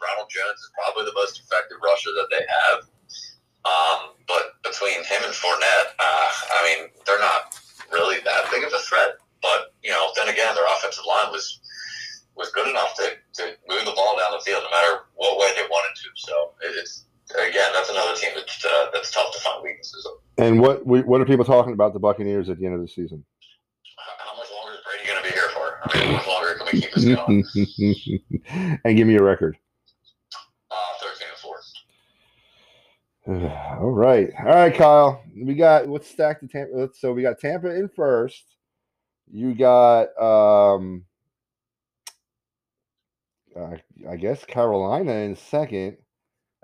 Ronald Jones is probably the most effective rusher that they have. Um, but between him and Fournette, uh, I mean, they're not really that big of a threat. But you know, then again, their offensive line was was good enough to, to move the ball down the field no matter what way they wanted to. So it's again, that's another team that's uh, that's tough to find weaknesses. And what what are people talking about the Buccaneers at the end of the season? How much longer is Brady going to be here for? I mean, how much longer can we keep this going? and give me a record. Uh, Thirteen and four. All right, all right, Kyle. We got let's stack the Tampa. So we got Tampa in first. You got um, uh, I guess Carolina in second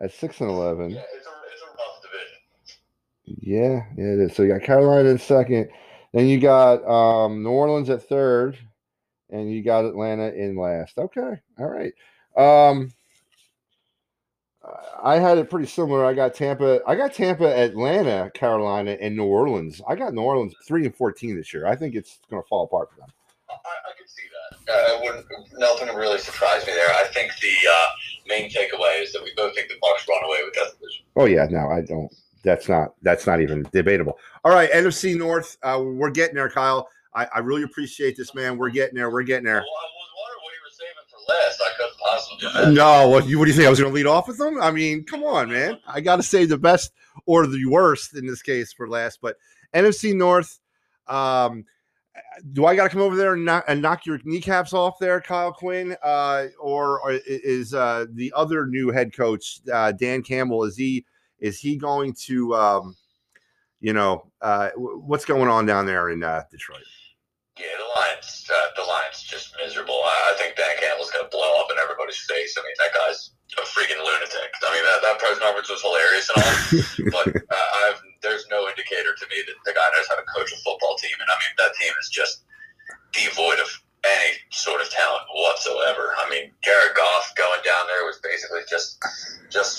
at six and eleven. Yeah, it's a it's a rough division. Yeah, yeah, it is. So you got Carolina in second. Then you got um, New Orleans at third, and you got Atlanta in last. Okay, all right. Um, I had it pretty similar. I got Tampa. I got Tampa, Atlanta, Carolina, and New Orleans. I got New Orleans three and fourteen this year. I think it's going to fall apart for them. I, I can see that. Uh, it wouldn't nothing really surprised me there. I think the uh, main takeaway is that we both think the Bucs run away with that division. Oh yeah, no, I don't. That's not. That's not even debatable. All right, NFC North. Uh, we're getting there, Kyle. I, I really appreciate this, man. We're getting there. We're getting there. Well, last. I couldn't possibly. No, what, what do you think? I was going to lead off with them? I mean, come on, man. I got to say the best or the worst in this case for last. But NFC North, um, do I got to come over there and knock, and knock your kneecaps off there, Kyle Quinn? Uh, or, or is uh, the other new head coach, uh, Dan Campbell, is he is he going to, um, you know, uh, wh- what's going on down there in uh, Detroit? Yeah, the Lions. Uh, the Lions just miserable. I, I think Dan Campbell's going to blow up in everybody's face. I mean, that guy's a freaking lunatic. I mean, that, that press conference was hilarious and all, but uh, I've, there's no indicator to me that the guy knows how to coach a football team. And I mean, that team is just devoid of any sort of talent whatsoever. I mean, Jared Goff going down there was basically just just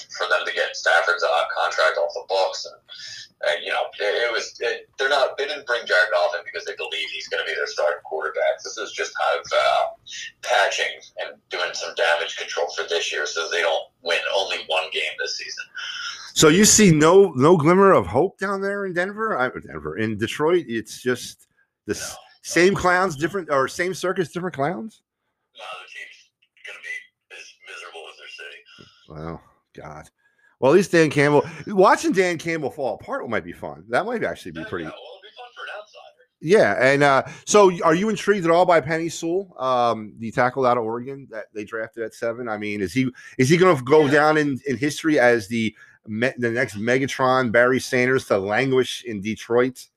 So you see no no glimmer of hope down there in Denver, I, Denver in Detroit. It's just the No. same clowns, different or same circus, different clowns. No, the team's going to be as miserable as their city. Well, God. Well, at least Dan Campbell. Watching Dan Campbell fall apart might be fun. That might actually be Yeah, pretty. yeah, well, it'll be fun for an outsider. Yeah, and uh, so are you intrigued at all by Penei Sewell, um, the tackle out of Oregon that they drafted at seven? I mean, is he is he going to go Yeah. down in, in history as the me, the next Megatron Barry Sanders to languish in Detroit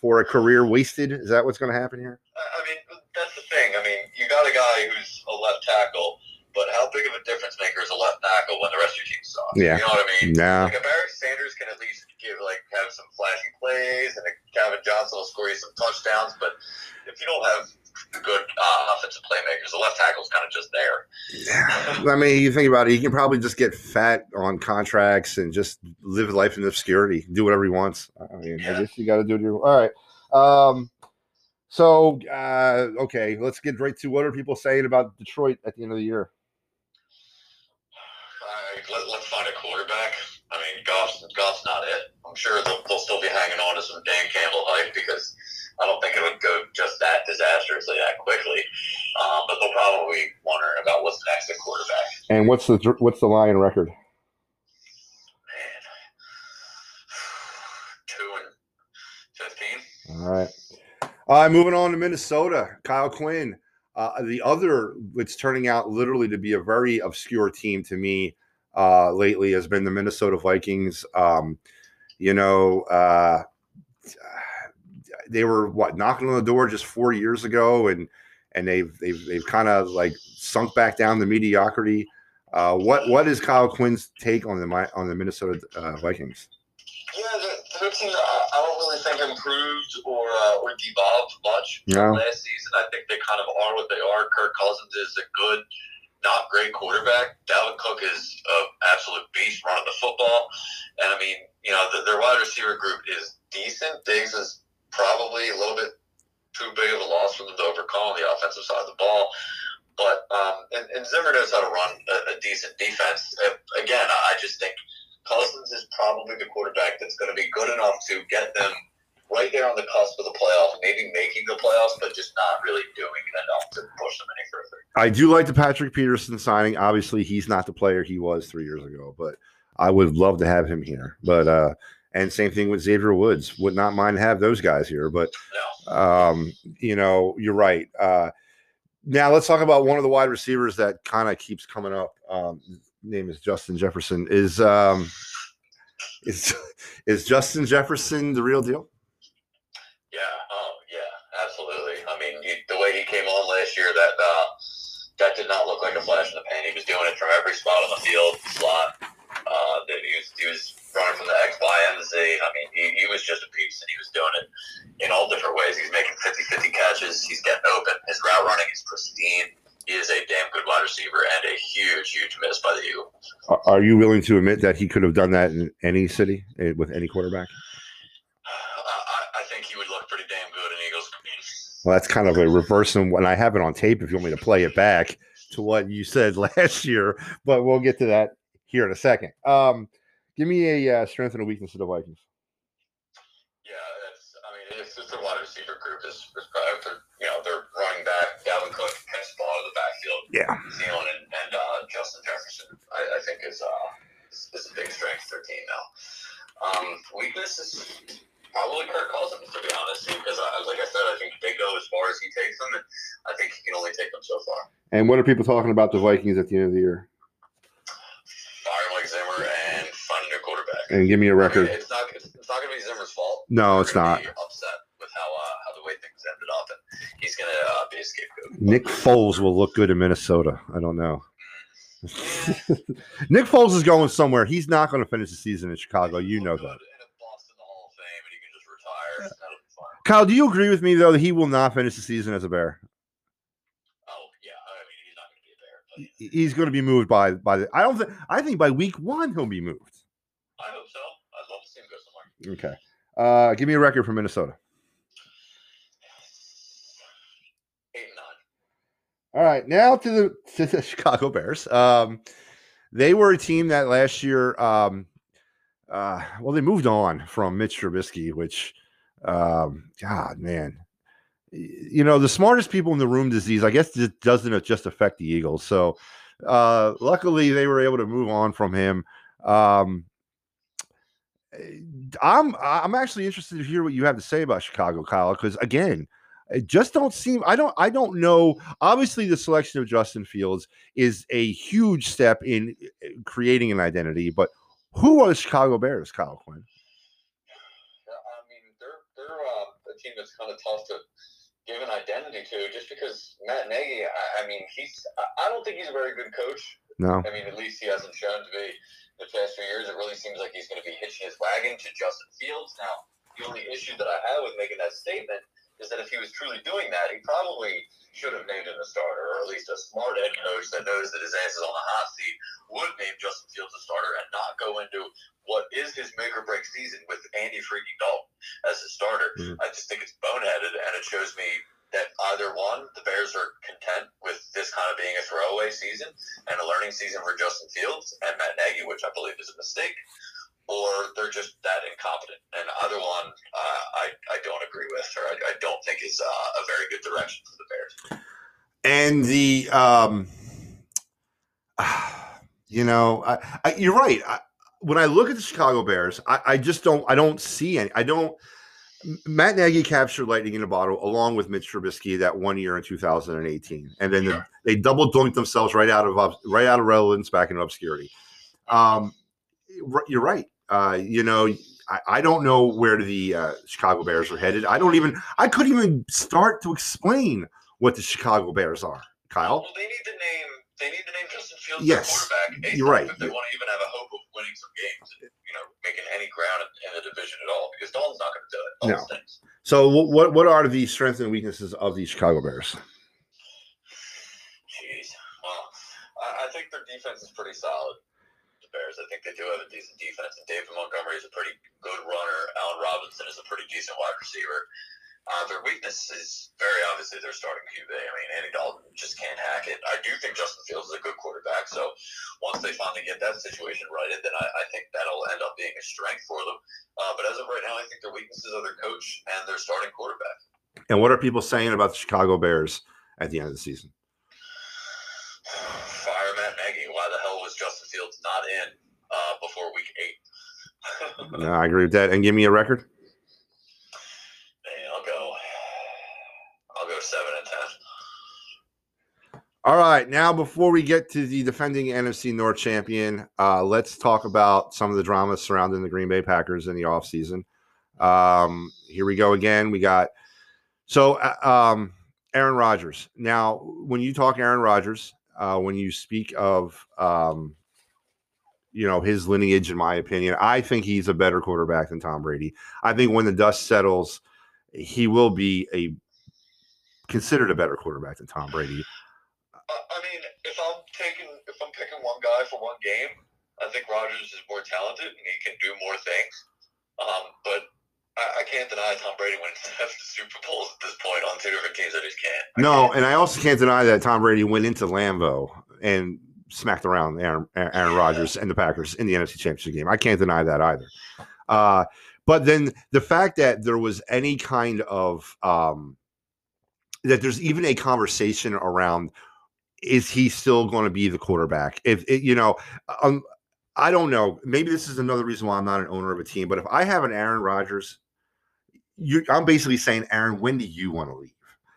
for a career wasted? Is that what's going to happen here? I mean, that's the thing. I mean, you got a guy who's a left tackle, but how big of a difference maker is a left tackle when the rest of your team sucks? Yeah. You know what I mean? Yeah. Like a Barry Sanders can at least give like have some flashy plays, and a Calvin Johnson will score you some touchdowns. But if you don't have good uh, offensive playmakers, the left tackle's kind of just there. Yeah. I mean, you think about it, he can probably just get fat on contracts and just live life in obscurity, do whatever he wants. I mean, I guess you got to do it. Your, all right. Um, so, uh, okay, let's get right to what are people saying about Detroit at the end of the year? Let, let's find a quarterback. I mean, Goff's, Goff's not it. I'm sure they'll, they'll still be hanging on to some Dan Campbell hype because I don't think it would go just that disastrously that quickly. Um, but they'll probably be wondering about what's next at quarterback. And what's the what's the Lion record? Man, two and fifteen. All right. Uh, moving on to Minnesota, Kyle Quinn. Uh, the other, it's turning out literally to be a very obscure team to me uh, lately has been the Minnesota Vikings. Um, you know, uh, they were what knocking on the door just four years ago, and and they've they've they've kind of like sunk back down to mediocrity. Uh, what what is Kyle Quinn's take on the on the Minnesota uh, Vikings? Yeah, the, their team I, I don't really think improved or uh, or devolved much No. last season. I think they kind of are what they are. Kirk Cousins is a good, not great quarterback. Dalvin Cook is an absolute beast running the football, and I mean, you know, the, their wide receiver group is decent. Diggs is probably a little bit too big of a loss for them to overcome on the offensive side of the ball. But um, and, and Zimmer knows how to run a, a decent defense. Again, I just think Cousins is probably the quarterback that's going to be good enough to get them right there on the cusp of the playoffs, maybe making the playoffs, but just not really doing enough to push them any further. I do like the Patrick Peterson signing. Obviously, he's not the player he was three years ago, but I would love to have him here. But uh, and same thing with Xavier Woods. Would not mind have those guys here. But No. um, you know, you're right. Uh, now let's talk about one of the wide receivers that kind of keeps coming up. Um, name is Justin Jefferson. Is um, is is Justin Jefferson the real deal? Yeah. Oh, yeah. Absolutely. I mean, he, the way he came on last year, that uh, that did not look like a flash in the pan. He was doing it from every spot on the field, slot. Uh, that he was he was running from the X, Y, and the Z. I mean, he, he was just a piece, and he was doing it in all different ways. He's making 50-50 catches. He's getting open. His route running is pristine. He is a damn good wide receiver and a huge, huge miss by the Eagles. Are- you willing to admit that he could have done that in any city eh, with any quarterback? I, I- I think he would look pretty damn good in Eagles green. Well, that's kind of a reverse, and I have it on tape, if you want me to play it back to what you said last year, but we'll get to that here in a second. Um, give me a uh, strength and a weakness of the Vikings. Yeah, it's. I mean, it's just a wide receiver group is, is probably you know they're running back. Dalvin Cook can spot out of the backfield. Yeah. Thielen and, and uh, Justin Jefferson, I, I think is uh is, is a big strength for their team now. Um, weakness is probably Kirk Cousins to be honest, because I, like I said, I think they go as far as he takes them, and I think he can only take them so far. And what are people talking about the Vikings at the end of the year? And give me a record. it's not. It's, it's not going to be Zimmer's fault. No, it's not. Upset with how uh, how the way things ended up, and he's going to uh, be a scapegoat. Nick Foles will look good in Minnesota. I don't know. Nick Foles is going somewhere. He's not going to finish the season in Chicago. You know that. in a Boston Hall of Fame, and he can just retire. That'll be fine. Kyle, do you agree with me though that he will not finish the season as a Bear? Oh yeah, I mean he's not going to be a bear, but He's going to be moved by by the. I don't think. I think by week one he'll be moved. I hope so. I'd love to see him go somewhere. Okay. Uh, give me a record for Minnesota. Eight nine. All right, now to the to the Chicago Bears. Um, they were a team that last year, um, uh, well, they moved on from Mitch Trubisky, which, um, God, man, you know, the smartest people in the room disease, I guess, it doesn't just affect the Eagles. So, uh, luckily, they were able to move on from him. Um, I'm I'm actually interested to hear what you have to say about Chicago, Kyle, because again, it just don't seem I don't I don't know. Obviously, the selection of Justin Fields is a huge step in uh, creating an identity, but who are the Chicago Bears, Kyle Quinn? I mean they're they're uh, a team that's kind of tough to give an identity to, just because Matt Nagy. I, I mean he's I don't think he's a very good coach. No. I mean, at least he hasn't shown to be the past few years. It really seems like he's going to be hitching his wagon to Justin Fields. Now, the only issue that I have with making that statement is that if he was truly doing that, he probably should have named him a starter, or at least a smart head coach that knows that his ass is on the hot seat would name Justin Fields a starter and not go into what is his make or break season with Andy freaking Dalton as his starter. Mhm. I just think it's boneheaded, and it shows me that either one, the Bears are content with this kind of being a throwaway season and a learning season for Justin Fields and Matt Nagy, which I believe is a mistake, or they're just that incompetent. And either one, uh, I, I don't agree with, or I, I don't think is uh, a very good direction for the Bears. And the um, you know, I, I, you're right. When I look at the Chicago Bears, I, I just don't. I don't see any. I don't. Matt Nagy captured lightning in a bottle along with Mitch Trubisky that one year in 2018, and then the, they double dunked themselves right out of right out of relevance back into obscurity. Um, you're right. Uh, you know, I, I don't know where the uh, Chicago Bears are headed. I don't even. I couldn't even start to explain what the Chicago Bears are. Kyle, Well, they need the name they need to name Justin Fields Yes, quarterback. you're right. If they want to even have a hope of winning some games, and, you know, making any ground in, in the division at all, because Dalton's not going to do it. Dalton No. stinks. so what what are the strengths and weaknesses of the Chicago Bears? Jeez. Well, I, I think their defense is pretty solid. The Bears, I think they do have a decent defense, and David Montgomery is a pretty good runner. Allen Robinson is a pretty decent wide receiver. Uh, their weakness is very obviously their starting QB. I mean, Andy Dalton just can't hack it. I do think Justin Fields is a good quarterback. So once they finally get that situation righted, then I, I think that'll end up being a strength for them. Uh, but as of right now, I think their weaknesses are their coach and their starting quarterback. And what are people saying about the Chicago Bears at the end of the season? Fire Matt Nagy. Why the hell was Justin Fields not in uh, before week eight? no, I agree with that. And give me a record. seven and ten. All right, now before we get to the defending NFC North champion, uh, let's talk about some of the drama surrounding the Green Bay Packers in the offseason. Um, here we go again. We got so uh, um, Aaron Rodgers. Now, when you talk Aaron Rodgers, uh, when you speak of um, you know his lineage, in my opinion, I think he's a better quarterback than Tom Brady. I think when the dust settles, he will be a considered a better quarterback than Tom Brady. I mean, if I'm taking, if I'm picking one guy for one game, I think Rodgers is more talented and he can do more things. Um, but I, I, can't deny Tom Brady wins seven Super Bowls at this point on two different teams. I just can't. I no, can't. and I also can't deny that Tom Brady went into Lambeau and smacked around Aaron, Aaron Rodgers and the Packers in the NFC Championship game. I can't deny that either. Uh, but then the fact that there was any kind of um, that there's even a conversation around is he still going to be the quarterback? If it, you know, um, I don't know. Maybe this is another reason why I'm not an owner of a team. But if I have an Aaron Rodgers, I'm basically saying, Aaron, when do you want to leave?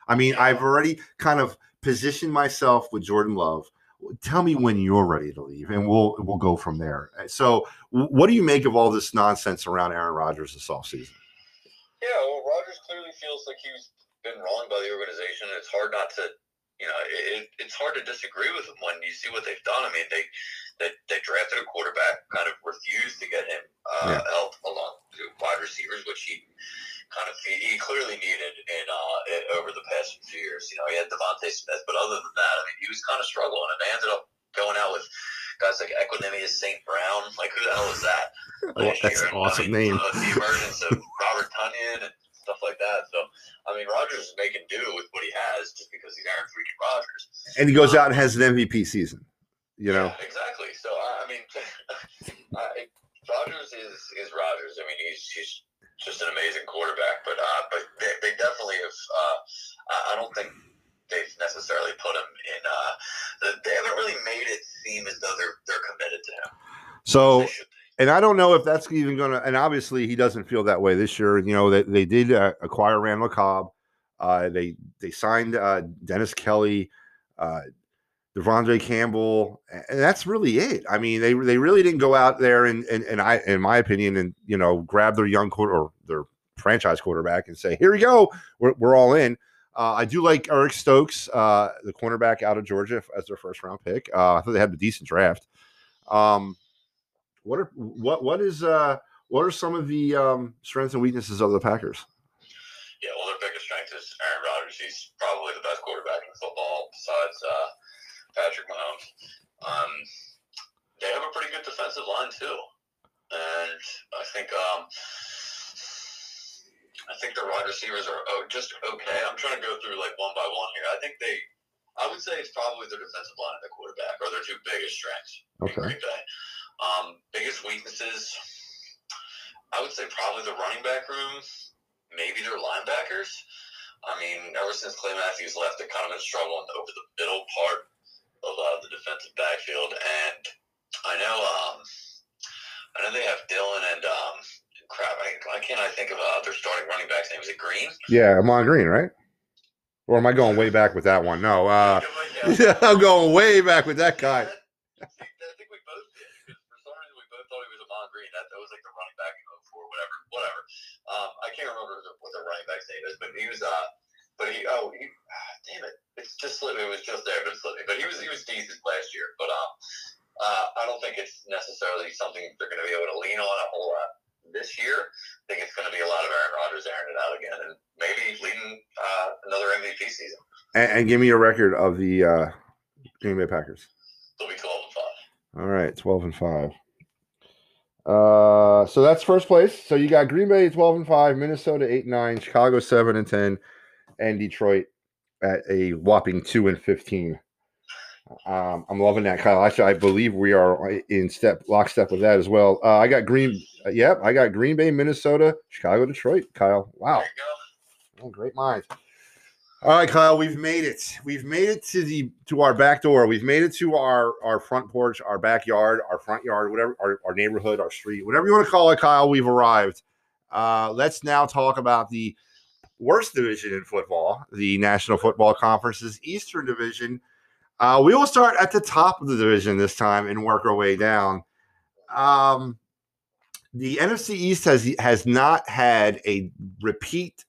I mean, I've already kind of positioned myself with Jordan Love. Tell me when you're ready to leave, and we'll we'll go from there. Uh, so, what do you make of all this nonsense around Aaron Rodgers this offseason? Yeah, well, Rodgers clearly feels like he's been wronged by the organization. It's hard not to, you know, it, it's hard to disagree with him when you see what they've done. I mean, they they, they drafted a quarterback, kind of refused to get him uh, yeah. help along to wide receivers, which he kind of he, he clearly needed in uh, over the past few years. You know, he had DeVonta Smith, but other than that, I mean, he was kind of struggling, and they ended up going out with guys like Equanimeous St. Brown. Like, who the hell is that? Well, that's an awesome I mean, name. Uh, the emergence of Robert Tonyan and stuff like that. So, I mean, Rodgers is making do with what he has just because he's Aaron freaking Rodgers. And he goes um, out and has an MVP season. You know yeah, exactly. I mean, I, Rodgers is is Rodgers. I mean, he's he's just an amazing quarterback. But uh, but they, they definitely have. Uh, I don't think they've necessarily put him in. Uh, they haven't really made it seem as though they're they're committed to him. So and I don't know if that's even going to. And obviously, he doesn't feel that way this year. You know, they, they did uh, acquire Randall Cobb. Uh, they they signed uh, Dennis Kelly, uh, De'Vondre Campbell, and that's really it. I mean, they they really didn't go out there and and, and I, in my opinion, and you know, grab their young quarter or their franchise quarterback and say, "Here we go, we're we're all in." Uh, I do like Eric Stokes, uh, the cornerback out of Georgia, as their first round pick. Uh, I thought they had a decent draft. Um, what are what what is uh what are some of the um, strengths and weaknesses of the Packers? Yeah, well, their biggest strength is Aaron Rodgers. He's probably the best quarterback in football besides uh, Patrick Mahomes. Um, they have a pretty good defensive line too, and I think um, I think the wide receivers are oh, just okay. I'm trying to go through like one by one here. I think they, I would say it's probably their defensive line and the quarterback are their two biggest strengths. Okay. Um, biggest weaknesses, I would say probably the running back room, maybe their linebackers. I mean, ever since Clay Matthews left, they've kind of been struggling over the middle part of uh, the defensive backfield. And I know, um, I know they have Dillon and um, crap. I, why can't I think of uh, their starting running back's name? Is it Green? Yeah, Ahman Green, right? Or am I going way back with that one? No, uh, yeah, I'm going way back with that guy. We both thought he was Ahman Green. That was like the running back he vote whatever, whatever. Um, I can't remember what the running back's name is, but he was, uh, but he, oh, he, ah, damn it, it's just slipped. It was just there, but slipped. But he was, he was decent last year. But um, uh, I don't think it's necessarily something they're going to be able to lean on a whole lot this year. I think it's going to be a lot of Aaron Rodgers airing it out again, and maybe leading uh, another MVP season. And, and, give me a record of the uh, Green Bay Packers. They'll be twelve and five. All right, twelve and five. Uh, so that's first place. So you got Green Bay 12 and 5, Minnesota 8 and 9, Chicago 7 and 10, and Detroit at a whopping 2 and 15. Um, I'm loving that, Kyle. Actually, I believe we are in step lockstep with that as well. Uh, I got Green. Uh, yep, I got Green Bay, Minnesota, Chicago, Detroit. Kyle, wow, oh, great mind. All right, Kyle, we've made it. We've made it to the to our back door. We've made it to our our front porch, our backyard, our front yard, whatever, our, our neighborhood, our street, whatever you want to call it, Kyle. We've arrived. Uh, let's now talk about the worst division in football, the National Football Conference's Eastern Division. Uh, we will start at the top of the division this time and work our way down. Um, the NFC East has has not had a repeat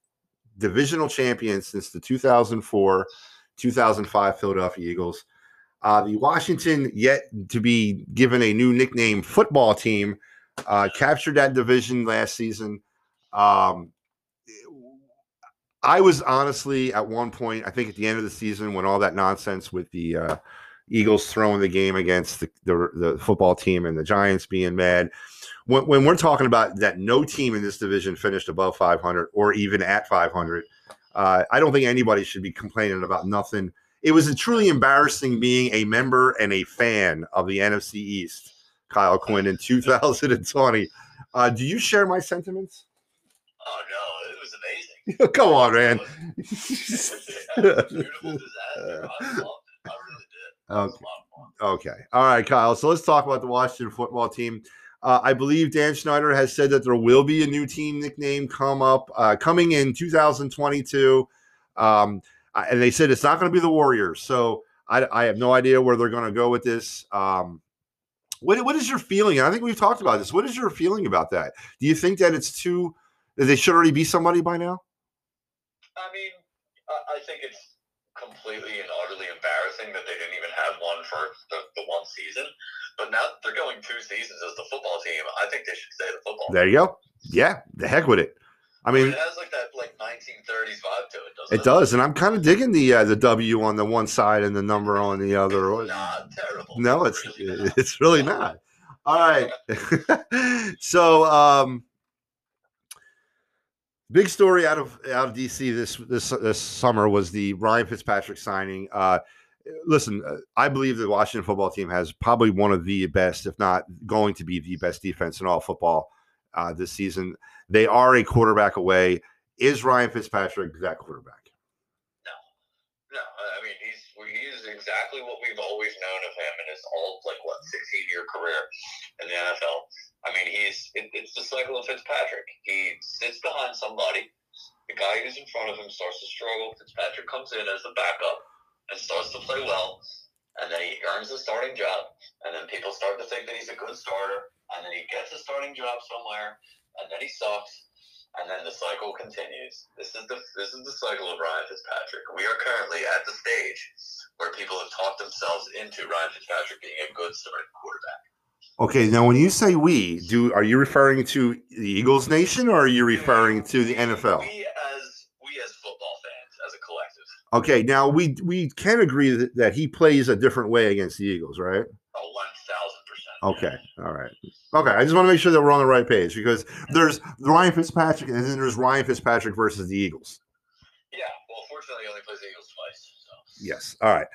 divisional champion since the 2004 2005 Philadelphia Eagles. Uh, the Washington, yet to be given a new nickname, football team, uh, captured that division last season. Um, I was honestly at one point, I think at the end of the season, when all that nonsense with the uh, Eagles throwing the game against the, the, the, football team and the Giants being mad. When, when, we're talking about that no team in this division finished above 500 or even at 500, uh, I don't think anybody should be complaining about nothing. It was truly embarrassing being a member and a fan of the NFC East, Kyle Quinn, in 2020. Uh, do you share my sentiments? Oh, no. Come on, man. Okay. okay. All right, Kyle. So let's talk about the Washington football team. Uh, I believe Dan Snyder has said that there will be a new team nickname come up uh, coming in 2022. Um, and they said it's not going to be the Warriors. So I, I, have no idea where they're going to go with this. Um, what, what is your feeling? I think we've talked about this. What is your feeling about that? Do you think that it's too, that they should already be somebody by now? I mean, I think it's completely and utterly embarrassing that they didn't even have one for the, the one season. But now they're going two seasons as the football team. I think they should stay the football. There you go. Yeah, the heck with it. I mean, it has like that like 1930s vibe to it. Doesn't it, it does, and I'm kind of digging the uh, the W on the one side and the number on the other. It's not terrible. No, it's it's really, it's really not. All right. so, um, Big story out of out of DC this this this summer was the Ryan Fitzpatrick signing. Uh, listen, uh, I believe the Washington football team has probably one of the best, if not going to be the best defense in all football uh, this season. They are a quarterback away. Is Ryan Fitzpatrick that quarterback? No, no. I mean, he's he's exactly what we've always known of him in his all like what sixteen year career in the NFL. I mean, he's it, it's the cycle of Fitzpatrick. He sits behind somebody. The guy who's in front of him starts to struggle. Fitzpatrick comes in as the backup and starts to play well, and then he earns the starting job. And then people start to think that he's a good starter, and then he gets a starting job somewhere, and then he sucks, and then the cycle continues. This is the this is the cycle of Ryan Fitzpatrick. We are currently at the stage where people have talked themselves into Ryan Fitzpatrick being a good starting quarterback. Okay, now when you say we, do are you referring to the Eagles Nation or are you referring to the NFL? We as we as football fans, as a collective. Okay, now we we can agree that, that he plays a different way against the Eagles, right? Oh, one thousand percent. Okay, all right. Okay, I just want to make sure that we're on the right page because there's Ryan Fitzpatrick and then there's Ryan Fitzpatrick versus the Eagles. Yeah, well, fortunately, he only plays the Eagles twice. So. Yes. All right.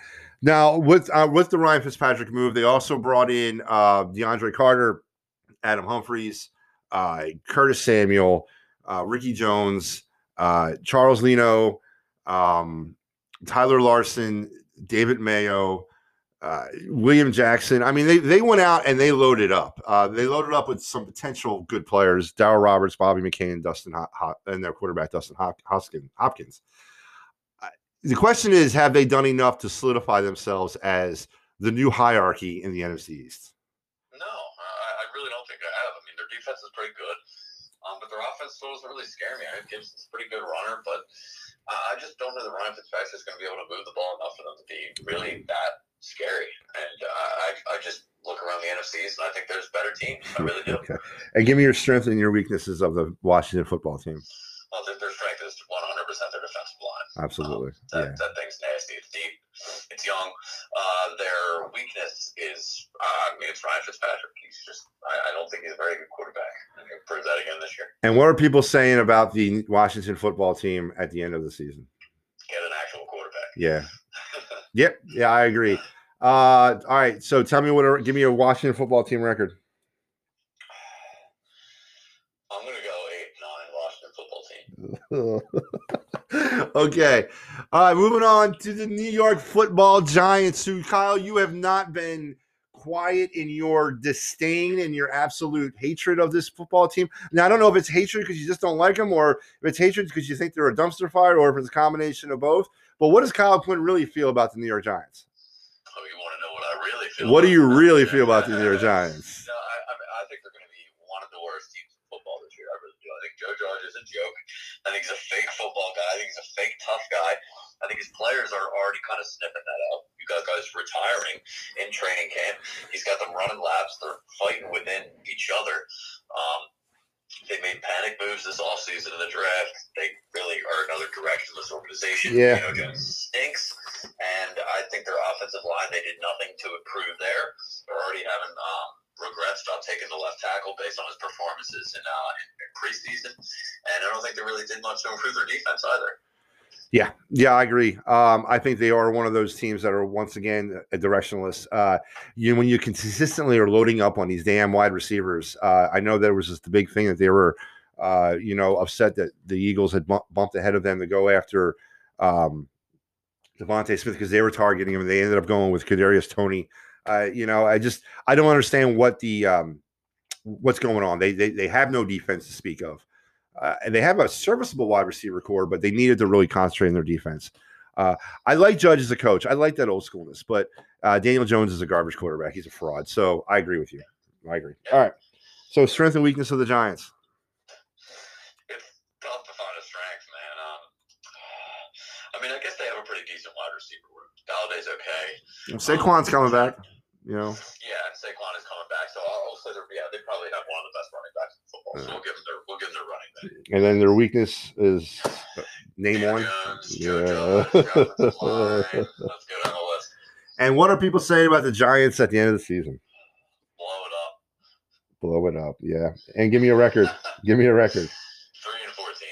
Now, with uh, with the Ryan Fitzpatrick move, they also brought in uh, DeAndre Carter, Adam Humphries, uh, Curtis Samuel, uh, Ricky Jones, uh, Charles Leno, um, Tyler Larsen, David Mayo, uh, William Jackson. I mean, they, they went out and they loaded up. they loaded up with some potential good players: Darryl Roberts, Bobby McCain, Dustin, Ho- Ho- and their quarterback Dustin Hopkins the question is, have they done enough to solidify themselves as the new hierarchy in the NFC East? No, I, I really don't think they have. I mean, their defense is pretty good, um, but their offense still doesn't really scare me. I think Gibson's a pretty good runner, but uh, I just don't know that Ryan Fitzpatrick is going to be able to move the ball enough for them to be really that scary. And uh, I, I just look around the NFC East, and I think there's better teams. I really do. Okay. And give me your strengths and your weaknesses of the Washington football team. Well, their, their strength is 100% their defensive line. Absolutely. Um, that, yeah. that thing's nasty. It's deep. It's young. Uh, their weakness is Uh, I mean, it's Ryan Fitzpatrick. He's just, I, I don't think he's a very good quarterback. He proved that again this year. And what are people saying about the Washington football team at the end of the season? Get an actual quarterback. Yeah. Yep. Yeah, I agree. Uh, all right. So tell me what. Give me a Washington football team record. I'm gonna go eight nine Washington football team. okay. All right. Moving on to the New York Football Giants. Who, Kyle, you have not been quiet in your disdain and your absolute hatred of this football team. Now, I don't know if it's hatred because you just don't like them, or if it's hatred because you think they're a dumpster fire, or if it's a combination of both. But what does Kyle Quinn really feel about the New York Giants? Oh, you want to know what I really feel? What do you really feel about the New York Giants? No, I, I, mean, I think they're going to be one of the worst teams in football this year. I really do. I think Joe Judge is a joke. I think he's a fake football guy. I think he's a fake tough guy. I think his players are already kind of sniffing that out. You got guys retiring in training camp. He's got them running laps. They're fighting within each other. Um, they made panic moves this offseason in the draft. They really are another directionless organization. Yeah. You know, Jones stinks. And I think their offensive line, they did nothing to improve there. They're already having um, regrets about taking the left tackle based on his performances in, uh, in, in preseason. And I don't think they really did much to improve their defense either. Yeah, I agree. Um, I think they are one of those teams that are once again directionless. Uh, you when you consistently are loading up on these damn wide receivers. Uh, I know there was just the big thing that they were, uh, you know, upset that the Eagles had bump, bumped ahead of them to go after um, DeVonta Smith because they were targeting him. They ended up going with Kadarius Toney. You know, I just I don't understand what the um, what's going on. They, they they have no defense to speak of. Uh, and they have a serviceable wide receiver corps, but they needed to really concentrate on their defense. Uh, I like Judge as a coach. I like that old schoolness, but uh, Daniel Jones is a garbage quarterback. He's a fraud. So I agree with you. I agree. All right. So strength and weakness of the Giants. It's tough to find a strength, man. Um, I mean, I guess they have a pretty decent wide receiver room. Golladay's okay. Saquon's coming back. You know, Yeah, and Saquon is coming back, so I'll say they're yeah, they probably have one of the best running backs in football. So we'll give and then their weakness is uh, name one. Yeah. Joe Judge, offensive line. Let's go down the list. And what are people saying about the Giants at the end of the season? Blow it up. Blow it up. Yeah. And give me a record. Give me a record. Three and fourteen.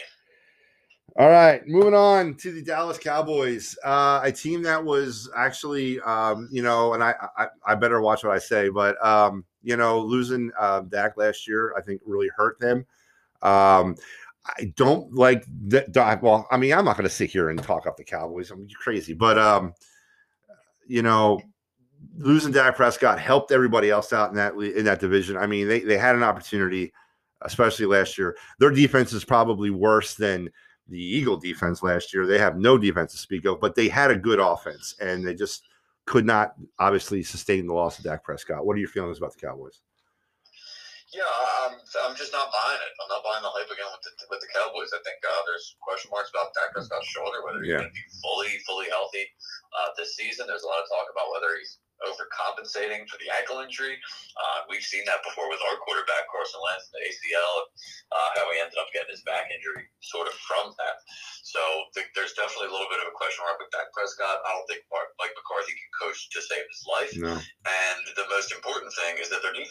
All right, moving on to the Dallas Cowboys, uh, a team that was actually, um, you know, and I, I, I better watch what I say, but um, you know, losing uh, Dak last year, I think really hurt them. Um, I don't like that. Well, I mean, I'm not going to sit here and talk up the Cowboys. I'm crazy, but um, you know, losing Dak Prescott helped everybody else out in that in that division. I mean, they they had an opportunity, especially last year. Their defense is probably worse than the Eagle defense last year. They have no defense to speak of, but they had a good offense, and they just could not obviously sustain the loss of Dak Prescott. What are your feelings about the Cowboys? Yeah, I'm, I'm just not buying it. I'm not buying the hype again with the with the Cowboys. I think uh, there's question marks about Dak Prescott's shoulder, whether he's Yeah. going to be fully fully healthy uh, this season. There's a lot of talk about whether he's overcompensating for the ankle injury. Uh, we've seen that before with our quarterback Carson Wentz, and the ACL, uh, how he ended up getting his back injury sort of from that. So th- there's definitely a little bit of a question mark with Dak Prescott. I don't think Mark, Mike McCarthy can coach to save his life. No. And the most important thing is that their defense